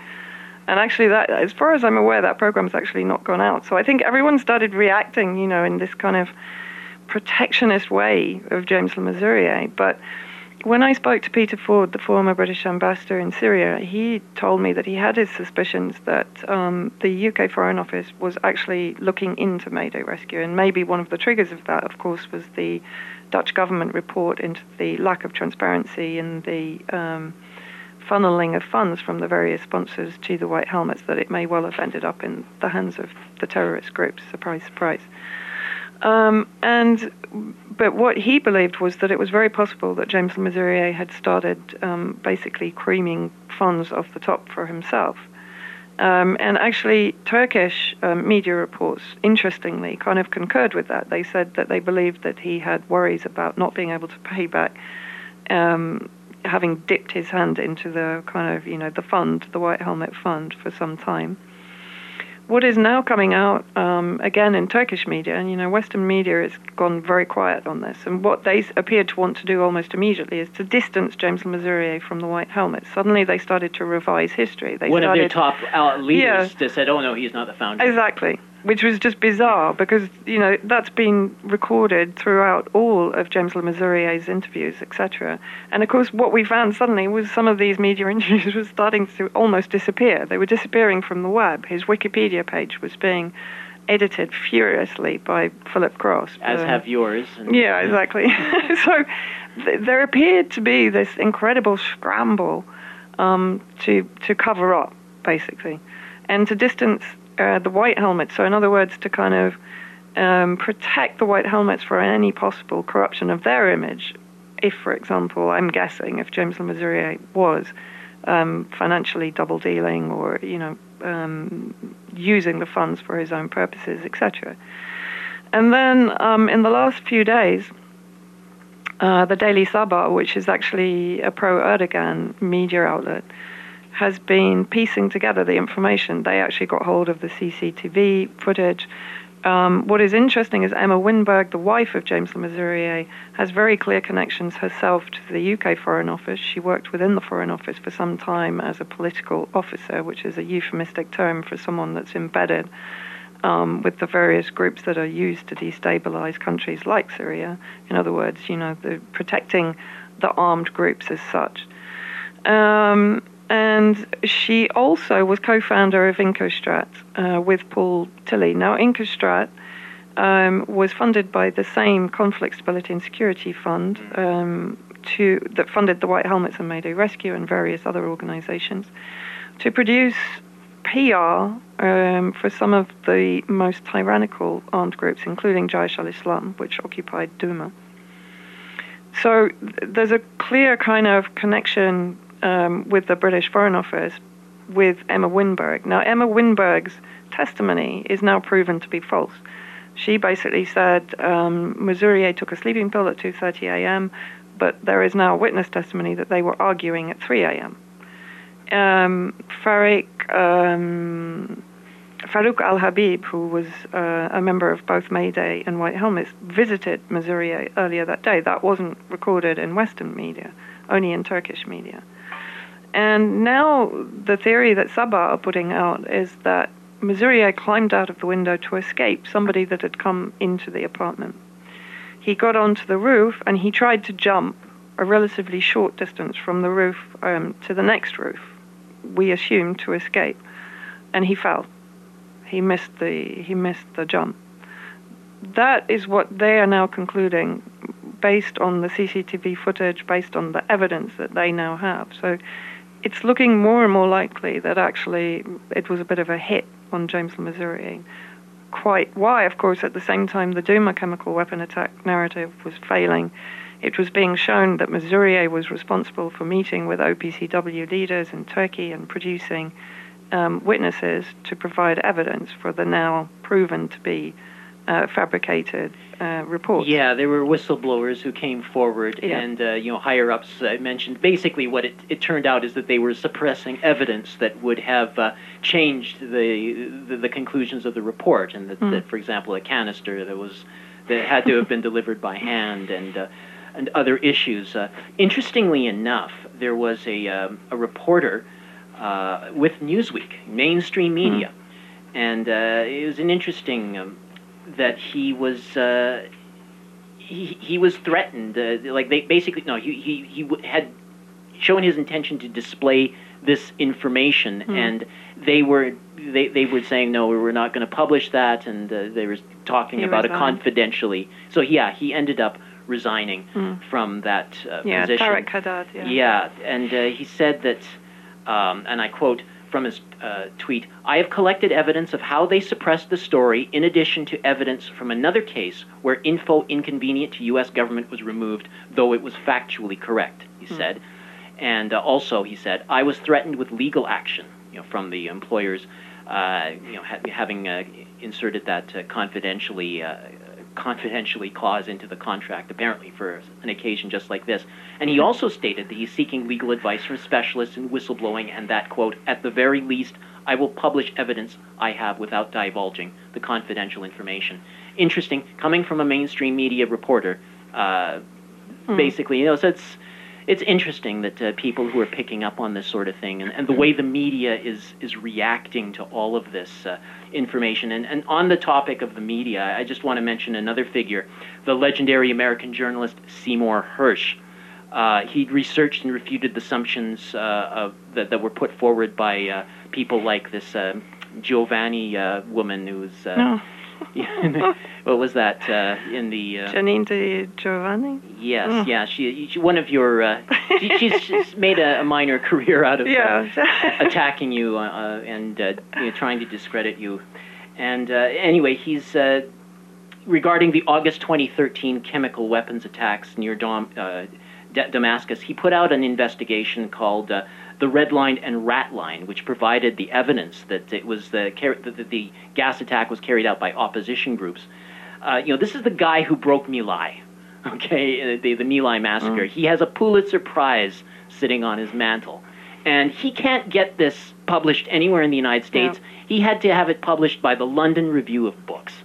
And actually, that, as far as I'm aware, that program's actually not gone out. So I think everyone started reacting, you know, in this kind of protectionist way of James Le Mesurier. But when I spoke to Peter Ford, the former British ambassador in Syria, he told me that he had his suspicions that um, the UK Foreign Office was actually looking into Mayday rescue. And maybe one of the triggers of that, of course, was the Dutch government report into the lack of transparency in the um, funneling of funds from the various sponsors to the White Helmets, that it may well have ended up in the hands of the terrorist groups. Surprise, surprise. Um, and but what he believed was that it was very possible that James Mesurier had started um, basically creaming funds off the top for himself. Um, and actually, Turkish um, media reports, interestingly, kind of concurred with that. They said that they believed that he had worries about not being able to pay back, um, having dipped his hand into the kind of, you know, the fund, the White Helmet Fund, for some time what is now coming out um, again in Turkish media, and you know, Western media has gone very quiet on this, and what they appeared to want to do almost immediately is to distance James Le Mesurier from the White Helmet. Suddenly, they started to revise history. They One started, of their top uh, leaders yeah, said, "Oh no, he's not the founder." Exactly which was just bizarre because you know that's been recorded throughout all of James Le Mesurier's interviews, etc. And of course, what we found suddenly was some of these media [laughs] interviews were starting to almost disappear. They were disappearing from the web. His Wikipedia page was being edited furiously by Philip Cross. As have yours. And, yeah, exactly. [laughs] so th- there appeared to be this incredible scramble um, to to cover up, basically, and to distance uh, the white helmets. So, in other words, to kind of um, protect the white helmets for any possible corruption of their image. If, for example, I'm guessing if James Le was um, financially double dealing or, you know, um, using the funds for his own purposes, etc. And then um, in the last few days, uh, the Daily Sabah, which is actually a pro Erdogan media outlet, has been piecing together the information. They actually got hold of the CCTV footage. Um, what is interesting is Emma Winberg, the wife of James Le Mesurier, has very clear connections herself to the UK Foreign Office. She worked within the Foreign Office for some time as a political officer, which is a euphemistic term for someone that's embedded um, with the various groups that are used to destabilize countries like Syria. In other words, you know, the, protecting the armed groups as such. Um, and she also was co-founder of Incostrat uh, with Paul Tilley. Now, Incostrat um, was funded by the same Conflict Stability and Security Fund um, to, that funded the White Helmets and Mayday Rescue and various other organizations to produce PR um, for some of the most tyrannical armed groups, including Jaish al-Islam, which occupied Douma. So th- there's a clear kind of connection um, with the British Foreign Office with Emma Winberg. Now, Emma Winberg's testimony is now proven to be false. She basically said um, took a sleeping pill at 2:30 a.m., but there is now witness testimony that they were arguing at 3 a.m. Um, Farik, um, Farouk Al Habib, who was uh, a member of both Mayday and White Helmets, visited Mesurier earlier that day. That wasn't recorded in Western media, only in Turkish media. And now the theory that Sabah are putting out is that Mesurier climbed out of the window to escape somebody that had come into the apartment. He got onto the roof and he tried to jump a relatively short distance from the roof um, to the next roof, we assume to escape, and he fell. He missed the he missed the jump. That is what they are now concluding, based on the CCTV footage, based on the evidence that they now have. So it's looking more and more likely that actually it was a bit of a hit on James Mesurier. Quite why, of course, at the same time the Douma chemical weapon attack narrative was failing, it was being shown that Mesurier was responsible for meeting with OPCW leaders in Turkey and producing um, witnesses to provide evidence for the now proven to be uh, fabricated uh, reports. Yeah, there were whistleblowers who came forward, Yeah. and uh, you know higher ups uh, mentioned basically what it, it turned out is that they were suppressing evidence that would have uh, changed the, the the conclusions of the report, and that, Mm. that for example a canister that was that had to have been delivered by hand and. Uh, and other issues. Uh, interestingly enough, there was a, um, a reporter uh, with Newsweek, mainstream media, and uh, it was an interesting um, that he was uh, he, he was threatened. Uh, like they basically no, he he he had shown his intention to display this information, Hmm. and they were they they were saying no, we're not going to publish that, and uh, they were talking He about it confidentially. So yeah, he ended up resigning Hmm. from that uh, Yeah, position. Tarek Haddad. Yeah. Yeah, and uh, he said that, um, and I quote from his uh, tweet I have collected evidence of how they suppressed the story, in addition to evidence from another case where info inconvenient to U.S. government was removed, though it was factually correct, he said. And uh, also, he said, I was threatened with legal action you know, from the employers, uh, you know, ha- having uh, inserted that uh, confidentially. Confidentially clause into the contract, apparently for an occasion just like this. And he also stated that he's seeking legal advice from specialists in whistleblowing, and that, quote, at the very least, I will publish evidence I have without divulging the confidential information. Interesting, coming from a mainstream media reporter, uh, basically, you know, so it's. It's interesting that uh, people who are picking up on this sort of thing and, and the way the media is is reacting to all of this uh, information. And, and on the topic of the media, I just want to mention another figure, the legendary American journalist Seymour Hersh. Uh, he researched and refuted the assumptions uh, of, that, that were put forward by uh, people like this uh, Giovanni woman who's. Uh, No. [laughs] what was that uh, in the. Uh, Janine Di Giovanni. Yes, Mm. yeah. She, she, one of your, uh, she, she's, she's made a, a minor [laughs] career out of uh, [laughs] attacking you uh, uh, and uh, you know, trying to discredit you. And uh, anyway, he's uh, regarding the August 2013 chemical weapons attacks near uh, D- Damascus. He put out an investigation called uh, the Red Line and Rat Line, which provided the evidence that it was the, that the, gas attack was carried out by opposition groups. Uh, you know, this is the guy who broke My Lai, [laughs] okay, uh, the, the My Lai massacre. He has a Pulitzer Prize sitting on his mantle. And he can't get this published anywhere in the United States. He had to have it published by the London Review of Books. [laughs]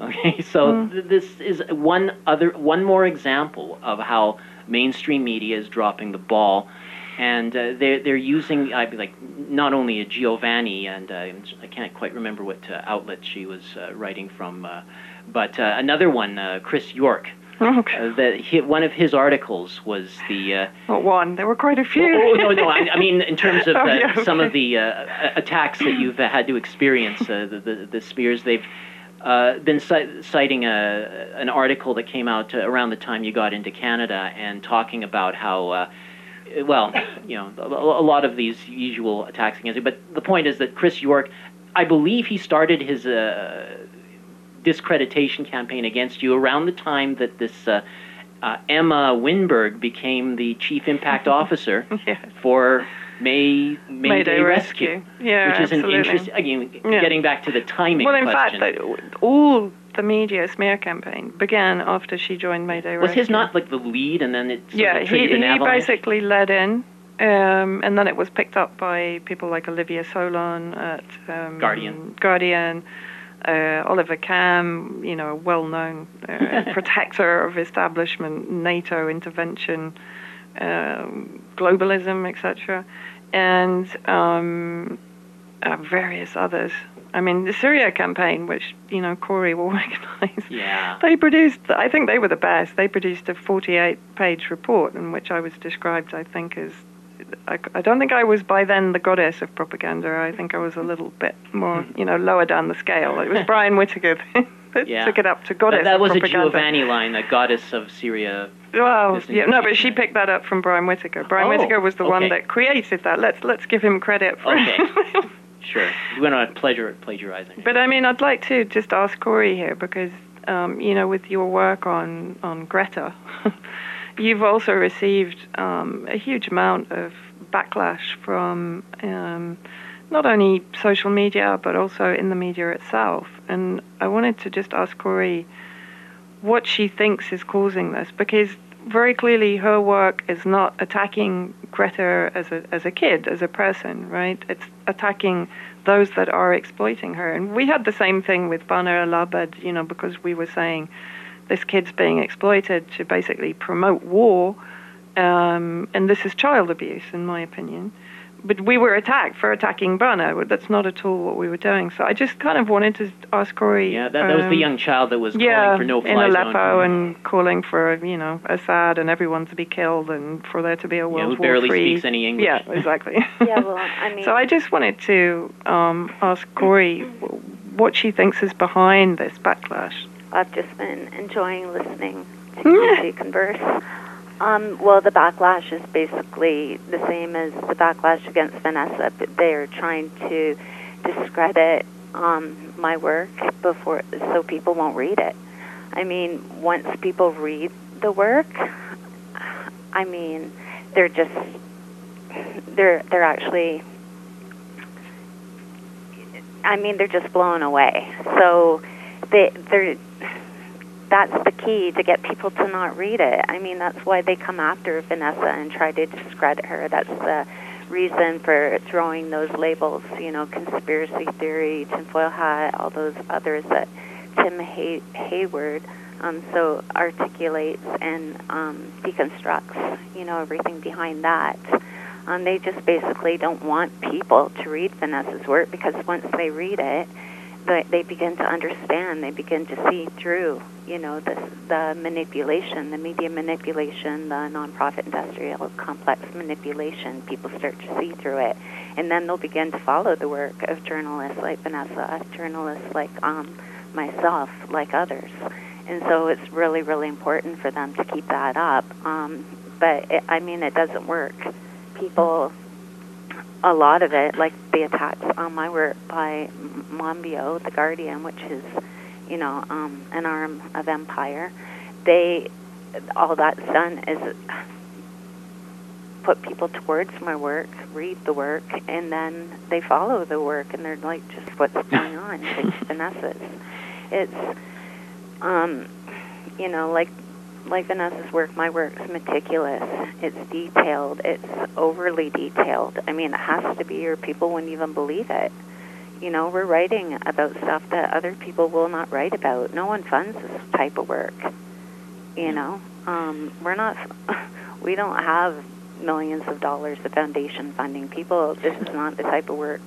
Okay, so th- this is one other, one more example of how mainstream media is dropping the ball, and uh, they're they're using I like not only a Giovanni and uh, I can't quite remember what uh, outlet she was uh, writing from, uh, but uh, another one, uh, Chris York. Okay. Uh, that he, one of his articles was the. Uh, Not one. There were quite a few. Oh, no, no. I, I mean, in terms of [laughs] Oh, yeah, some of the attacks that you've had to experience, the, the the spears, they've uh, been ci- citing a, an article that came out uh, around the time you got into Canada and talking about how. Uh, well, you know, a, a lot of these usual attacks against you. But the point is that Chris York, I believe he started his uh, discreditation campaign against you around the time that this uh, uh, Emma Winberg became the chief impact [laughs] officer Yes. for May Mayday, Mayday Rescue, Rescue. Yeah, which is absolutely. an interesting. Again, Yeah. getting back to the timing Well, in question. fact, all the media smear campaign began after she joined Mayday was his not like the lead, and then it Yeah, he, he avalanche? basically led in, um, and then it was picked up by people like Olivia Solon at um, Guardian. Guardian, uh, Oliver Kamm, you know, a well-known uh, [laughs] protector of establishment, NATO intervention, um, globalism, etc., and um, uh, various others. I mean, the Syria campaign, which you know Cory will [laughs] recognise. Yeah. They produced, I think they were the best. They produced a 48 page report in which I was described, I think, as I, I, don't think I was by then the goddess of propaganda. I think I was a little bit more, hmm. you know, lower down the scale. It was [laughs] Brian Whitaker [laughs] that yeah. took it up to goddess. That, that was propaganda. a Giovanni line, the goddess of Syria. Well, yeah, no, but she picked that up from Brian Whitaker. Brian oh, Whitaker was the okay. one that created that. Let's let's give him credit for okay. Sure, we went on pleasure at plagiarizing. But I mean, I'd like to just ask Cory here because um, you know, with your work on on Greta, [laughs] you've also received um, a huge amount of backlash from um, not only social media but also in the media itself. And I wanted to just ask Cory what she thinks is causing this because very clearly her work is not attacking Greta as a as a kid, as a person, right? It's attacking those that are exploiting her. And we had the same thing with Bana al-Abed, you know, because we were saying this kid's being exploited to basically promote war, um, and this is child abuse, in my opinion. But we were attacked for attacking Bana. That's not at all what we were doing. So I just kind of wanted to ask Cory. Yeah, that, that was um, the young child that was yeah, calling for no in Aleppo zone. and calling for you know Assad and everyone to be killed and for there to be a world yeah, world who barely war speaks any English. Yeah, exactly. [laughs] Yeah, well, I mean, so I just wanted to um, ask Cory what she thinks is behind this backlash. I've just been enjoying listening [laughs] to you converse. Um, well, the backlash is basically the same as the backlash against Vanessa. They're trying to discredit um, my work before, so people won't read it. I mean, once people read the work, I mean, they're just they're they're actually. I mean, they're just blown away. So they they're that's the key to get people to not read it. I mean, that's why they come after Vanessa and try to discredit her. That's the reason for throwing those labels, you know, conspiracy theory, tinfoil hat, all those others that Tim Hay- Hayward um, so articulates and um, deconstructs, you know, everything behind that. Um, they just basically don't want people to read Vanessa's work because once they read it, they, they begin to understand. They begin to see through, you know, the the manipulation, the media manipulation, the nonprofit industrial complex manipulation. People start to see through it, and then they'll begin to follow the work of journalists like Vanessa, journalists like um, myself, like others. And so it's really, really important for them to keep that up. Um, but it, I mean, it doesn't work. People a lot of it, like the attacks on my work by Monbiot, the Guardian, which is, you know, um, an arm of Empire, they, all that's done is put people towards my work, read the work, and then they follow the work, and they're like, just what's [laughs] going on? It's Vanessa's. It's, um, you know, like like Vanessa's work, my work's meticulous. It's detailed. It's overly detailed. I mean, it has to be, or people wouldn't even believe it. You know, we're writing about stuff that other people will not write about. No one funds this type of work. You know, um, we're not. [laughs] We don't have millions of dollars of foundation funding. People, this is not the type of work.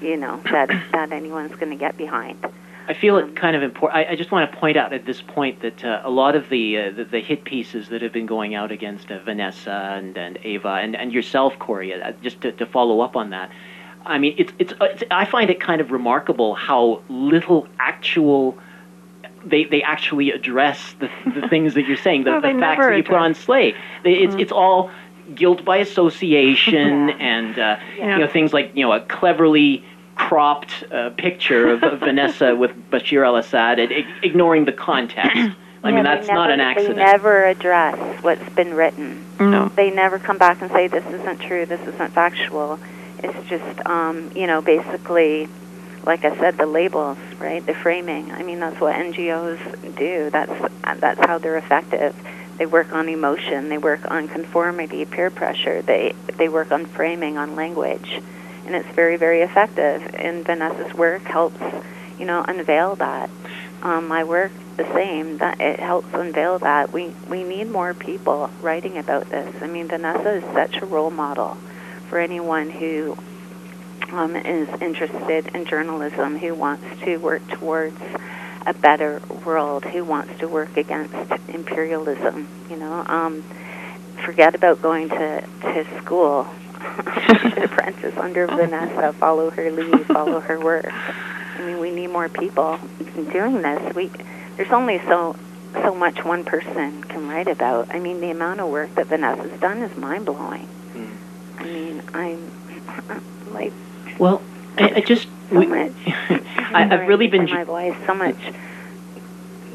You know that that anyone's going to get behind. I feel it kind of important. I, I, just want to point out at this point that uh, a lot of the, uh, the, the hit pieces that have been going out against uh, Vanessa and, and Eva and, and yourself, Cory, uh, just to, to follow up on that. I mean, it's, it's, it's I find it kind of remarkable how little actual they they actually address the, the [laughs] things that you're saying, the, no, the facts that you put on Slay. It's mm-hmm. it's all guilt by association [laughs] yeah. and uh, yeah. you know things like you know a cleverly cropped uh, picture of, of [laughs] Vanessa with Bashar al-Assad, and ignoring the context. [clears throat] I yeah, mean, that's never, not an accident. They never address what's been written. No. They never come back and say this isn't true, this isn't factual. It's just, um, you know, basically, like I said, the labels, right? The framing. I mean, that's what NGOs do. That's that's how they're effective. They work on emotion. They work on conformity, peer pressure. They they work on framing, on language and it's very, very effective. And Vanessa's work helps, you know, unveil that. Um, my work, the same. That it helps unveil that. We we need more people writing about this. I mean, Vanessa is such a role model for anyone who um, is interested in journalism, who wants to work towards a better world, who wants to work against imperialism. You know. Um, forget about going to to school. [laughs] should apprentice under Vanessa, follow her lead, follow her work. I mean, we need more people doing this. We there's only so so much one person can write about. I mean, the amount of work that Vanessa's done is mind blowing. Mm. I mean, I'm [laughs] like. Well, I, I just. So we, much. [laughs] I, have really been. My voice, so much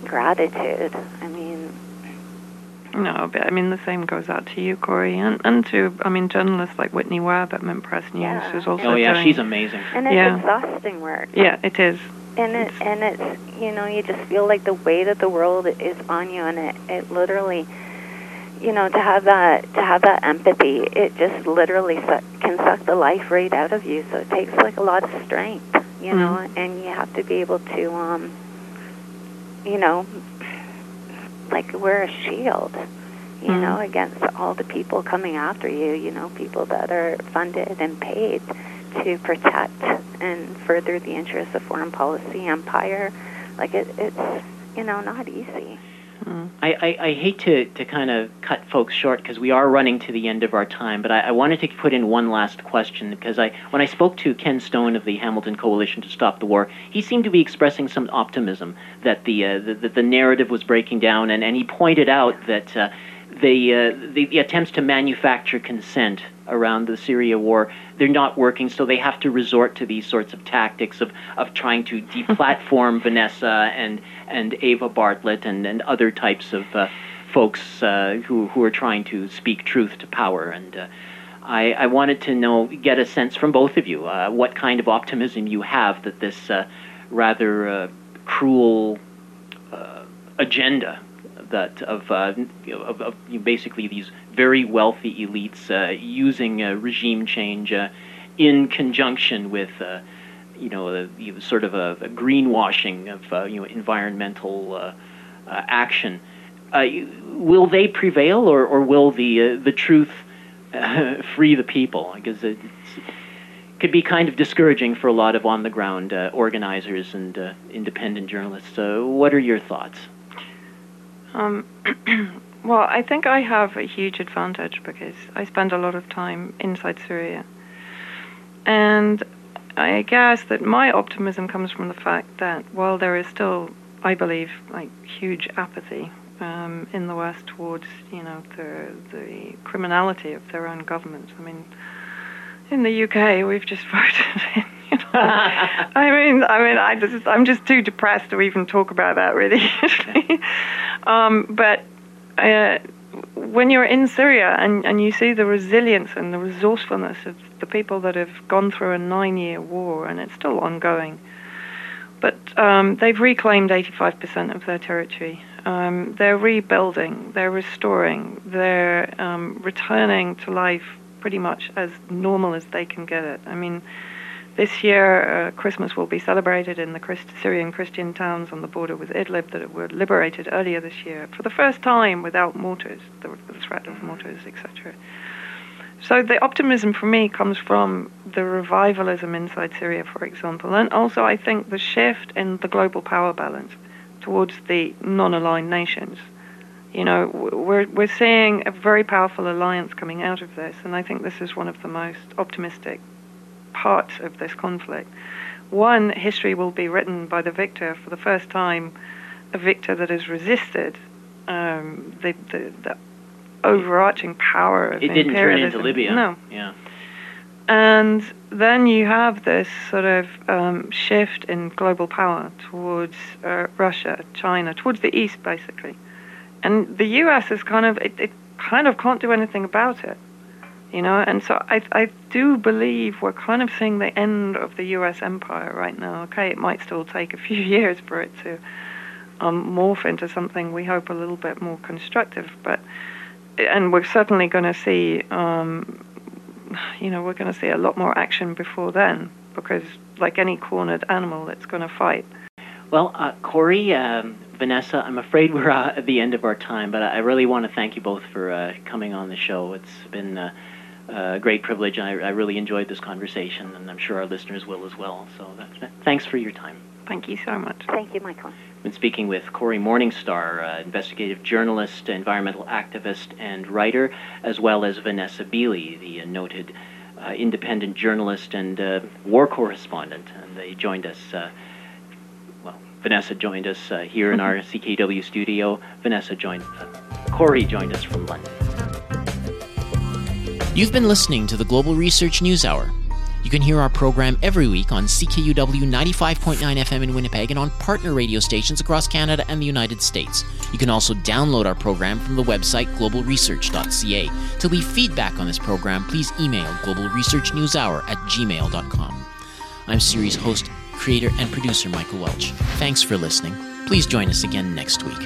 gratitude. I mean. No, but I mean the same goes out to you, Cory, and, and to I mean journalists like Whitney Webb at Mint Press News, yeah. who's also. Oh yeah, doing, she's amazing. And it's yeah. exhausting work. Yeah, it is. And it and it's you know you just feel like the weight of the world is on you, and it it literally, you know, to have that to have that empathy, it just literally suck, can suck the life right out of you. So it takes like a lot of strength, you mm-hmm. know, and you have to be able to, um, you know, like wear a shield, you mm-hmm. know, against all the people coming after you. You know, people that are funded and paid to protect and further the interests of foreign policy empire. Like it, it's you know not easy. I, I, I, hate to, to kind of cut folks short because we are running to the end of our time, but I, I, wanted to put in one last question because I when I spoke to Ken Stone of the Hamilton Coalition to Stop the War, he seemed to be expressing some optimism that the uh, the, the, narrative was breaking down, and, and he pointed out that. Uh, the, uh, the, the attempts to manufacture consent around the Syria war they're not working, so they have to resort to these sorts of tactics of, of trying to [laughs] deplatform Vanessa and and Eva Bartlett and, and other types of uh, folks uh, who who are trying to speak truth to power. And uh, I, I wanted to know get a sense from both of you uh, what kind of optimism you have that this uh, rather uh, cruel agenda that of, uh, of, of basically these very wealthy elites uh, using regime change uh, in conjunction with uh, you know sort of a, a greenwashing of uh, you know environmental action. will they prevail, or, or will the the truth [laughs] free the people? Because it could be kind of discouraging for a lot of on the ground organizers and independent journalists. what are your thoughts? Um, [clears throat] well, I think I have a huge advantage because I spend a lot of time inside Syria. And I guess that my optimism comes from the fact that while there is still, I believe, like huge apathy um, in the West towards, you know, the the criminality of their own governments. I mean, in the UK, we've just [laughs] voted in [laughs] I mean, I mean, I just, I'm just too depressed to even talk about that, really. [laughs] um, but uh, when you're in Syria and, and you see the resilience and the resourcefulness of the people that have gone through a nine-year war, and it's still ongoing, but um, they've reclaimed 85% of their territory. Um, they're rebuilding, they're restoring, they're um, returning to life pretty much as normal as they can get it. I mean this year, uh, Christmas will be celebrated in the Christ- Syrian Christian towns on the border with Idlib that were liberated earlier this year for the first time without mortars, the, the threat of mortars, etc. So the optimism for me comes from the revivalism inside Syria, for example, and also I think the shift in the global power balance towards the non-aligned nations. You know, we're we're seeing a very powerful alliance coming out of this, and I think this is one of the most optimistic parts of this conflict. One, history will be written by the victor for the first time, a victor that has resisted um, the, the, the, overarching power of it didn't turn into Libya. No. Yeah. And then you have this sort of um, shift in global power towards uh, Russia, China, towards the east, basically. And the U.S. is kind of it, it kind of can't do anything about it you know? And so I, I do believe we're kind of seeing the end of the US empire right now okay? It might still take a [laughs] few years for it to um, morph into something we hope a little bit more constructive but and we're certainly going to see um, you know we're going to see a lot more action before then because like any cornered animal it's going to fight. Well uh, Cory um, Vanessa, I'm afraid we're uh, at the end of our time, but I really want to thank you both for uh, coming on the show. It's been uh, a great privilege. I, I really enjoyed this conversation, and I'm sure our listeners will as well. So thanks for your time. Thank you so much. Thank you, Michael. I've been speaking with Cory Morningstar, uh, investigative journalist, environmental activist, and writer, as well as Vanessa Beeley, the uh, noted uh, independent journalist and uh, war correspondent. And they joined us. Uh, well, Vanessa joined us uh, here in our [laughs] CKUW studio. Vanessa joined. Cory joined us from London. You've been listening to the Global Research News Hour. You can hear our program every week on CKUW 95.9 FM in Winnipeg and on partner radio stations across Canada and the United States. You can also download our program from the website globalresearch.ca. To leave feedback on this program, please email globalresearchnewshour at gmail.com. I'm series host, creator, and producer Michael Welch. Thanks for listening. Please join us again next week.